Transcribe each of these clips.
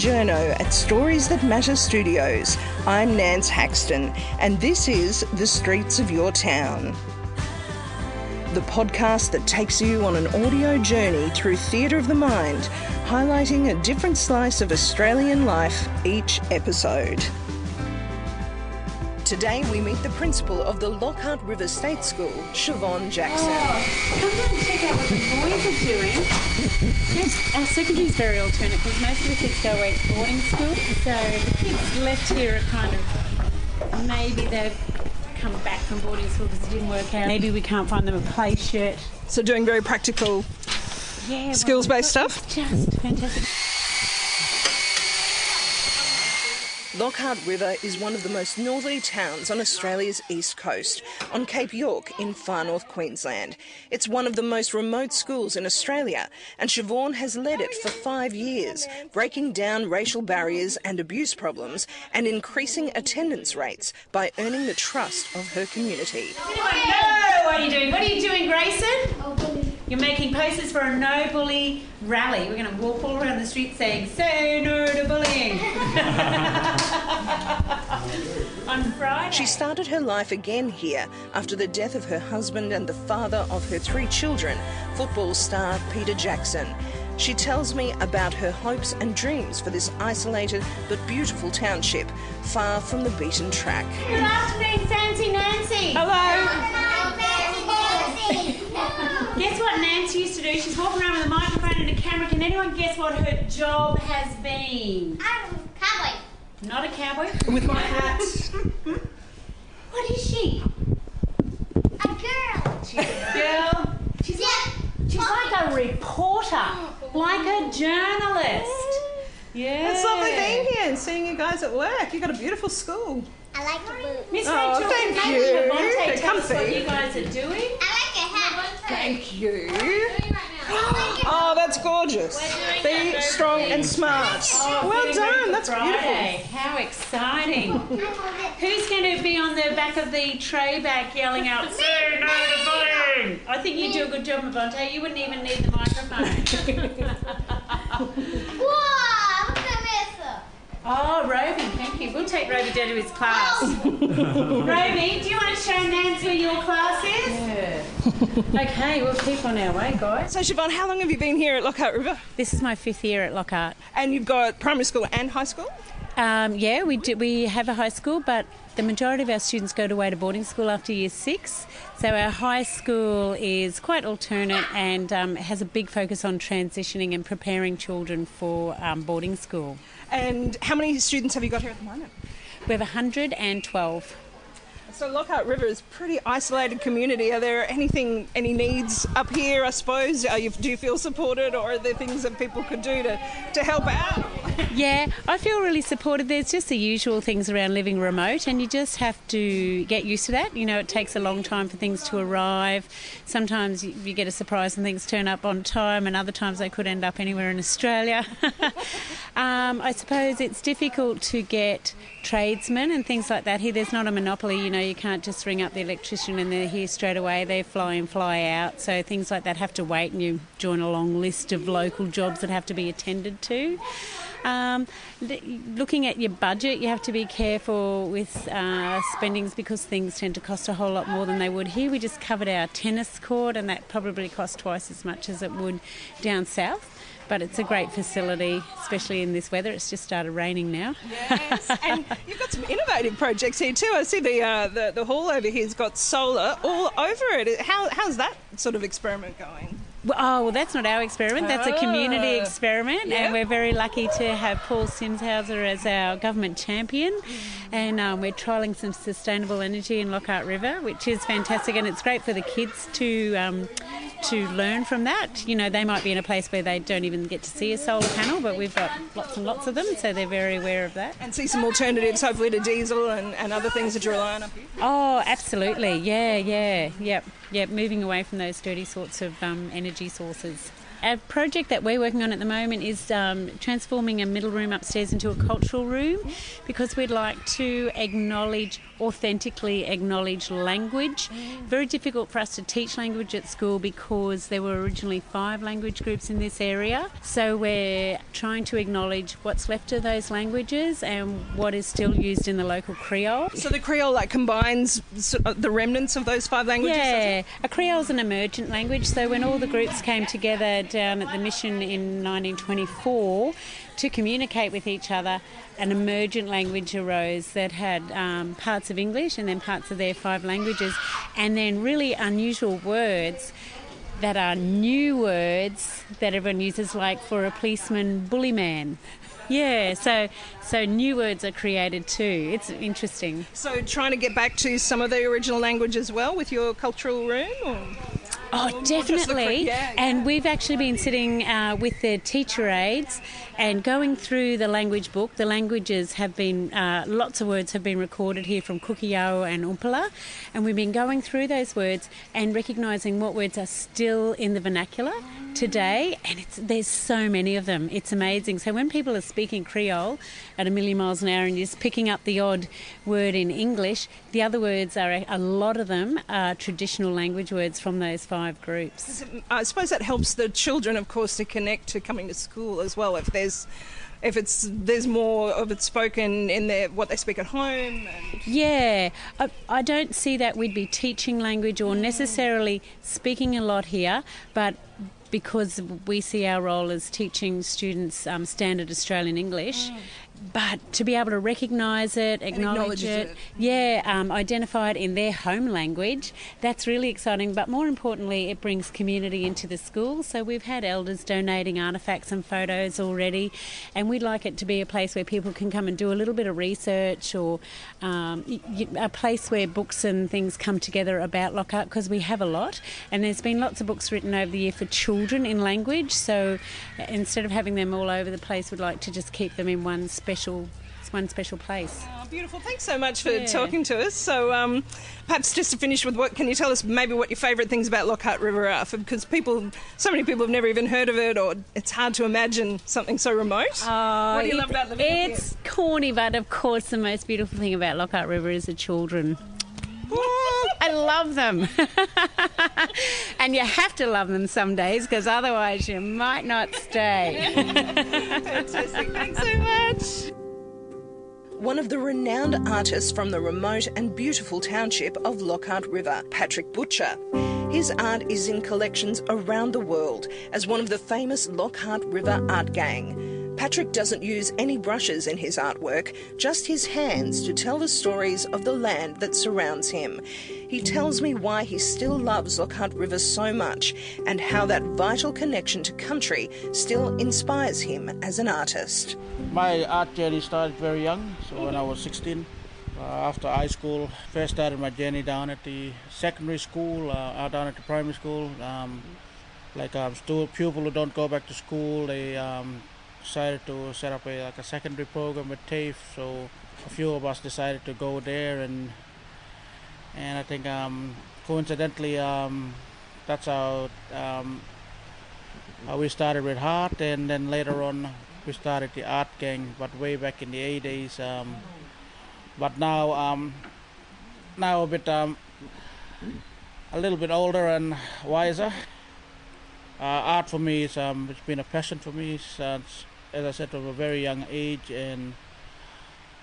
Journo at Stories That Matter Studios, I'm Nance Haxton, and this is The Streets of Your Town. The podcast that takes you on an audio journey through theatre of the mind, highlighting a different slice of Australian life each episode. Today we meet the principal of the Lockhart River State School, Siobhan Jackson. Oh, come and check out what the boys are doing. Yes, our secondary is very alternate because most of the kids go away to boarding school. So the kids left here are kind of maybe they've come back from boarding school because it didn't work out. Maybe we can't find them a play shirt. So doing very practical Yeah, skills-based well, stuff. Just fantastic. Lockhart River is one of the most northerly towns on Australia's east coast, on Cape York in far north Queensland. It's one of the most remote schools in Australia, and Siobhan has led it for five years, breaking down racial barriers and abuse problems and increasing attendance rates by earning the trust of her community. No, what are you doing? What are you doing, Grayson? Oh, You're making posters for a no bully rally. We're going to walk all around the street saying, say no to bullying. On Friday. She started her life again here after the death of her husband and the father of her three children, football star Peter Jackson. She tells me about her hopes and dreams for this isolated but beautiful township, far from the beaten track. Good afternoon, Fancy Nancy. Guess what Nancy used to do? She's walking around with a microphone and a camera. Can anyone guess what her job has been? A cowboy. Not a cowboy. With my hat. What is she? A girl. She's a girl. She's like, she's like a reporter, like a journalist. Yeah. It's lovely being here and seeing you guys at work. You've got a beautiful school. I like the boot. Miss Oh, Rachel, thank can you. Devontae They're tell us what you guys are doing? I like a hat. Thank you. Oh, that's gorgeous. Be strong and smart. Oh, well done. That's Friday. beautiful. How exciting. Who's going to be on the back of the tray back yelling out, say no to bullying? I think you do a good job, Mavante. You wouldn't even need the microphone. Wow, look at this. Oh, Roby, thank you. We'll take Roby down to his class. Roby, do you want to show Nancy where your class is? Yeah. okay, we'll keep on our way, guys. So, Siobhan, how long have you been here at Lockhart River? This is my fifth year at Lockhart. And you've got primary school and high school? Um, yeah, we do, we have a high school, but the majority of our students go to way to boarding school after year six. So our high school is quite alternate and um, has a big focus on transitioning and preparing children for um, boarding school. And how many students have you got here at the moment? We have 112. So Lockhart River is a pretty isolated community. Are there anything, any needs up here? I suppose. Are you, do you feel supported, or are there things that people could do to, to help out? Yeah, I feel really supported. There's just the usual things around living remote, and you just have to get used to that. You know, it takes a long time for things to arrive. Sometimes you get a surprise and things turn up on time, and other times they could end up anywhere in Australia. um, I suppose it's difficult to get tradesmen and things like that here. There's not a monopoly, you know, you can't just ring up the electrician and they're here straight away. They fly in, fly out. So things like that have to wait, and you join a long list of local jobs that have to be attended to. Um, looking at your budget, you have to be careful with uh, spendings because things tend to cost a whole lot more than they would here. We just covered our tennis court, and that probably cost twice as much as it would down south. But it's a great facility, especially in this weather. It's just started raining now. Yes, and you've got some innovative projects here too. I see the uh, the, the hall over here's got solar all over it. How, how's that sort of experiment going? Well, oh, well, that's not our experiment. That's a community Ah. experiment, Yeah. and we're very lucky to have Paul Simshauser as our government champion. And um, we're trialling some sustainable energy in Lockhart River, which is fantastic, and it's great for the kids to um, to learn from that. You know, they might be in a place where they don't even get to see a solar panel, but we've got lots and lots of them, so they're very aware of that. And see some alternatives, hopefully to diesel and, and other things that you rely on. Oh, absolutely. Yeah, yeah, yep, yep. Moving away from those dirty sorts of um, energy sources. A project that we're working on at the moment is um, transforming a middle room upstairs into a cultural room because we'd like to acknowledge authentically acknowledge language. Very difficult for us to teach language at school because there were originally five language groups in this area. So we're trying to acknowledge what's left of those languages and what is still used in the local Creole. So the Creole like combines the remnants of those five languages. Yeah, a Creole is an emergent language. So when all the groups came together down at the mission in 1924 to communicate with each other, an emergent language arose that had um, parts of English and then parts of their five languages, and then really unusual words that are new words that everyone uses, like for a policeman, bully man. Yeah, so so new words are created too. It's interesting. So trying to get back to some of the original language as well with your cultural room. Or? Oh, just definitely. yeah, And yeah. we've actually been sitting uh, with the teacher aides and going through the language book. The languages have been, uh, lots of words have been recorded here from Kuuku Ya'u and Umpila. And we've been going through those words and recognising what words are still in the vernacular today. And it's, there's so many of them. It's amazing. So when people are speaking Creole at a million miles an hour and just picking up the odd word in English, the other words are, a lot of them are traditional language words from those five groups. I suppose that helps the children, of course, to connect to coming to school as well. If there's if it's there's more of it spoken in their what they speak at home. And, Yeah, I, I don't see that we'd be teaching language or necessarily speaking a lot here, but because we see our role as teaching students um, standard Australian English. But to be able to recognise it, acknowledge it, it. yeah, um, identify it in their home language, that's really exciting. But more importantly, it brings community into the school. So we've had elders donating artefacts and photos already, and we'd like it to be a place where people can come and do a little bit of research or um, a place where books and things come together about Lockhart because we have a lot. And there's been lots of books written over the year for children in language. So uh, instead of having them all over the place, we'd like to just keep them in one special one special place. oh, beautiful! Thanks so much for Yeah. talking to us. So, um, perhaps just to finish with, what can you tell us maybe what your favourite things about Lockhart River are? For, because people, so many people have never even heard of it, or it's hard to imagine something so remote. what do you it- love about the? It's corny, but of course, the most beautiful thing about Lockhart River is the children. I love them. and you have to love them some days because otherwise you might not stay. Fantastic. Thanks so much. One of the renowned artists from the remote and beautiful township of Lockhart River, Patrick Butcher. His art is in collections around the world as one of the famous Lockhart River art gang. Patrick doesn't use any brushes in his artwork, just his hands to tell the stories of the land that surrounds him. He tells me why he still loves Lockhart River so much and how that vital connection to country still inspires him as an artist. My art journey started very young, so when I was 16. Uh, after high school, first started my journey down at the secondary school, uh, down at the primary school. Um, like um, still pupil who don't go back to school, they um, decided to set up a like a secondary program with TAFE. So a few of us decided to go there, and and I think um, coincidentally um, that's how um, uh, we started with art, and then later on we started the art gang, but way back in the 80s. Um, but now, um, now a bit, um, a little bit older and wiser. Uh, art for me is um, it's been a passion for me since, as I said, from a very young age, and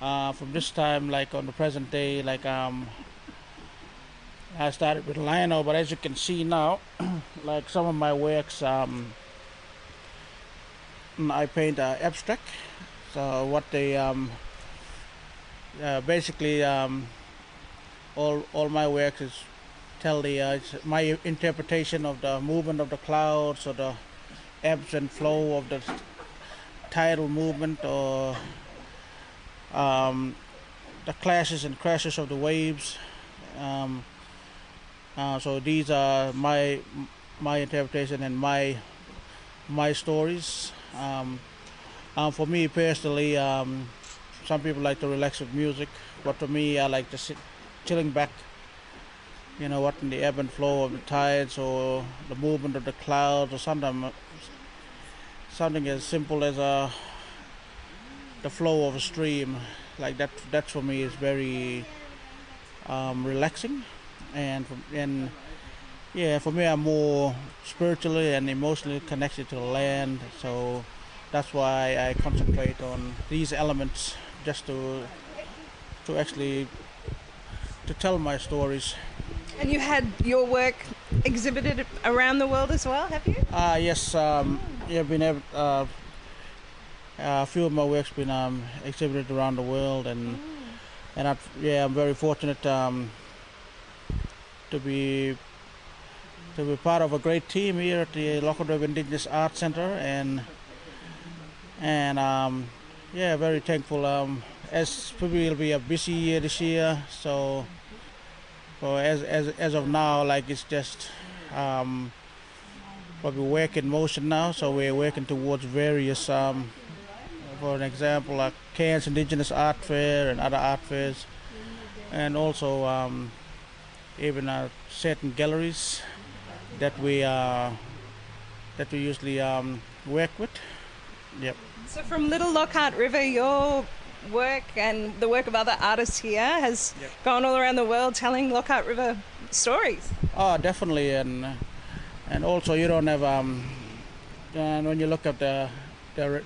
uh, from this time, like on the present day, like um, I started with lino, but as you can see now, like some of my works, um, I paint uh, abstract. So what they um, uh, basically um, all all my works is tell the uh, my interpretation of the movement of the clouds or the ebbs and flow of the tidal movement or um, the clashes and crashes of the waves. Um, uh, so these are my my interpretation and my my stories. Um, um, for me personally, um, some people like to relax with music, but for me, I like to sit chilling back. You know, watching the ebb and flow of the tides or the movement of the clouds, or sometimes something as simple as a the flow of a stream. Like that. That for me is very um, relaxing, and and yeah, for me, I'm more spiritually and emotionally connected to the land. So that's why I concentrate on these elements just to to actually to tell my stories. And you had your work exhibited around the world as well, have you? Uh, yes, um, yeah, been able, uh, a few of my works been um, exhibited around the world, and and I, yeah, I'm very fortunate um, to be to be part of a great team here at the Lockhart River Indigenous Art Center, and and um, yeah, very thankful. Um, as probably will be a busy year this year, so so as as as of now, like it's just um, probably work in motion now. So we're working towards various, um, for an example, like Cairns Indigenous Art Fair and other art fairs, and also um, even uh, certain galleries that we uh, that we usually um, work with. Yep. So from Little Lockhart River, your work and the work of other artists here has Yep. gone all around the world telling Lockhart River stories. Oh, definitely, and and also you don't have um, and when you look at the the,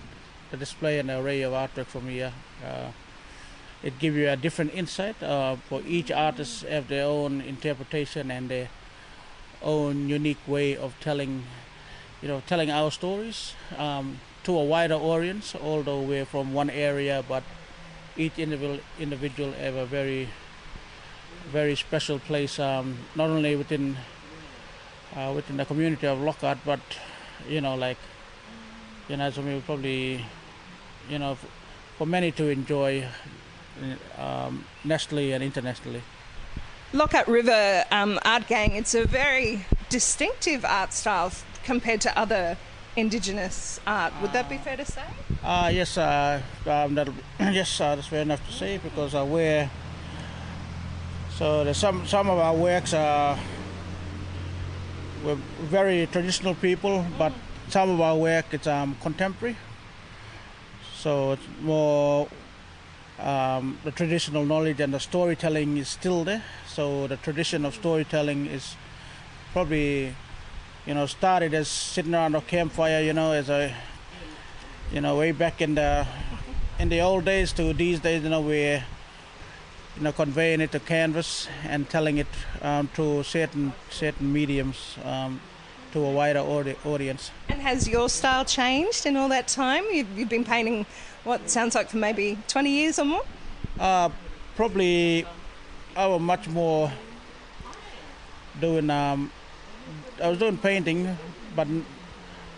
the display and the array of artwork from here, uh, it gives you a different insight. Uh, for each artist have their own interpretation and their own unique way of telling, you know, telling our stories um, to a wider audience. Although we're from one area, but each individual individual have a very very special place, um, not only within uh, within the community of Lockhart, but you know, like you know, so we probably you know, for many to enjoy um, nationally and internationally. Lockhart River um, Art Gang, it's a very distinctive art style compared to other Indigenous art. Would that be fair to say? Uh, yes, uh, um, yes, uh, that's fair enough to say because uh, we're so there's some some of our works are we're very traditional people, but some of our work it's um, contemporary. So it's more um, the traditional knowledge and the storytelling is still there. So the tradition of storytelling is probably you know started as sitting around a campfire, you know, as a you know way back in the in the old days to these days you know we're you know conveying it to canvas and telling it um, to certain certain mediums um, to a wider audi- audience And has your style changed in all that time? You've, you've been painting what sounds like for maybe 20 years or more? uh, probably I was much more doing um, I was doing painting but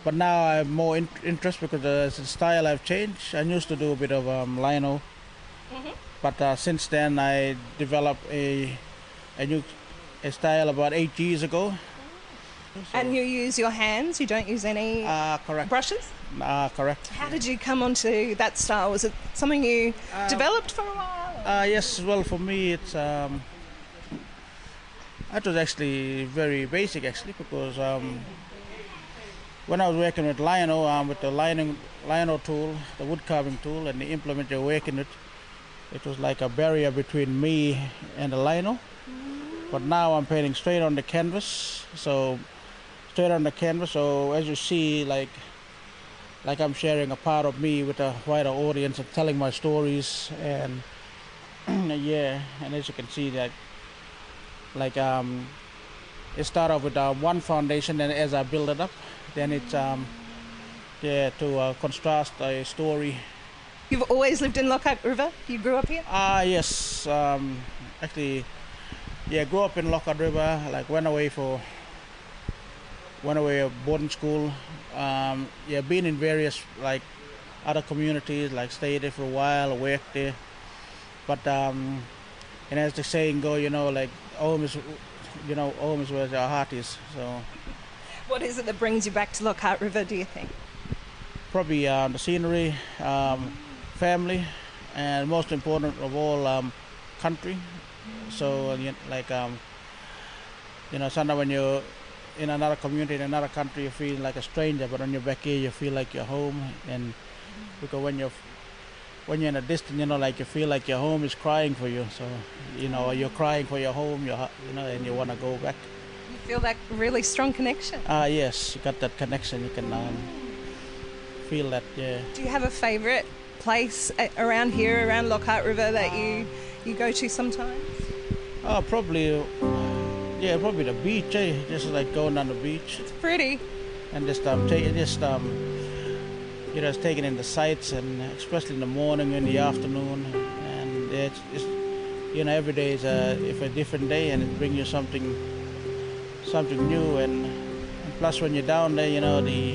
but now I'm more in- interest because the style I've changed. I used to do a bit of um, lino. But uh, since then I developed a a new a style about eight years ago. And you use your hands, you don't use any uh, correct. brushes? uh, correct. How did you come onto that style? Was it something you Um, developed for a while? Uh, yes, well, for me, it's um, that was actually very basic, actually, because um, when I was working with Lino, um, with the lining, Lino tool, the wood carving tool, and the implement you're working with, it was like a barrier between me and the Lino. But now I'm painting straight on the canvas, so straight on the canvas. So as you see, like like I'm sharing a part of me with a wider audience and telling my stories and yeah, and as you can see, that like um, it started off with uh, one foundation, and as I build it up, then it's um, yeah to uh, contrast a story. You've always lived in Lockhart River? You grew up here? Ah yes, um, actually, yeah, grew up in Lockhart River. Like went away for went away to boarding school. Um, yeah, been in various like other communities, like stayed there for a while, worked there. But um, and as the saying go, you know, like home is, you know, home is where our heart is. So What is it that brings you back to Lockhart River, do you think? probably uh, the scenery, um, family, and most important of all, um, country. So uh, like um, you know, sometimes when you're in another community in another country, you feel like a stranger, but when you're back here, you feel like you're home. And because when you're when you're in a distance, you know, like you feel like your home is crying for you. So, you know, you're crying for your home, your, hu- you know, and you want to go back. You feel that really strong connection. Ah, yes, you got that connection. You can um, feel that. Yeah. Do you have a favourite place around here, around Lockhart River, that you you go to sometimes? Oh, probably. uh, Yeah, probably the beach. Eh? Just like going on the beach It's Pretty. and just um, take just um, you know, just taking in the sights and especially in the morning and the afternoon and it's, it's you know every day is a if a different day and it brings you something something new and, and plus when you're down there you know the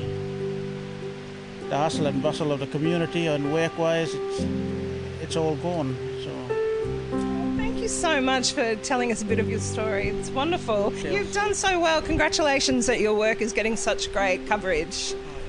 the hustle and bustle of the community and work wise it's it's all gone so Thank you so much for telling us a bit of your story. It's wonderful. You've done so well. Congratulations that your work is getting such great coverage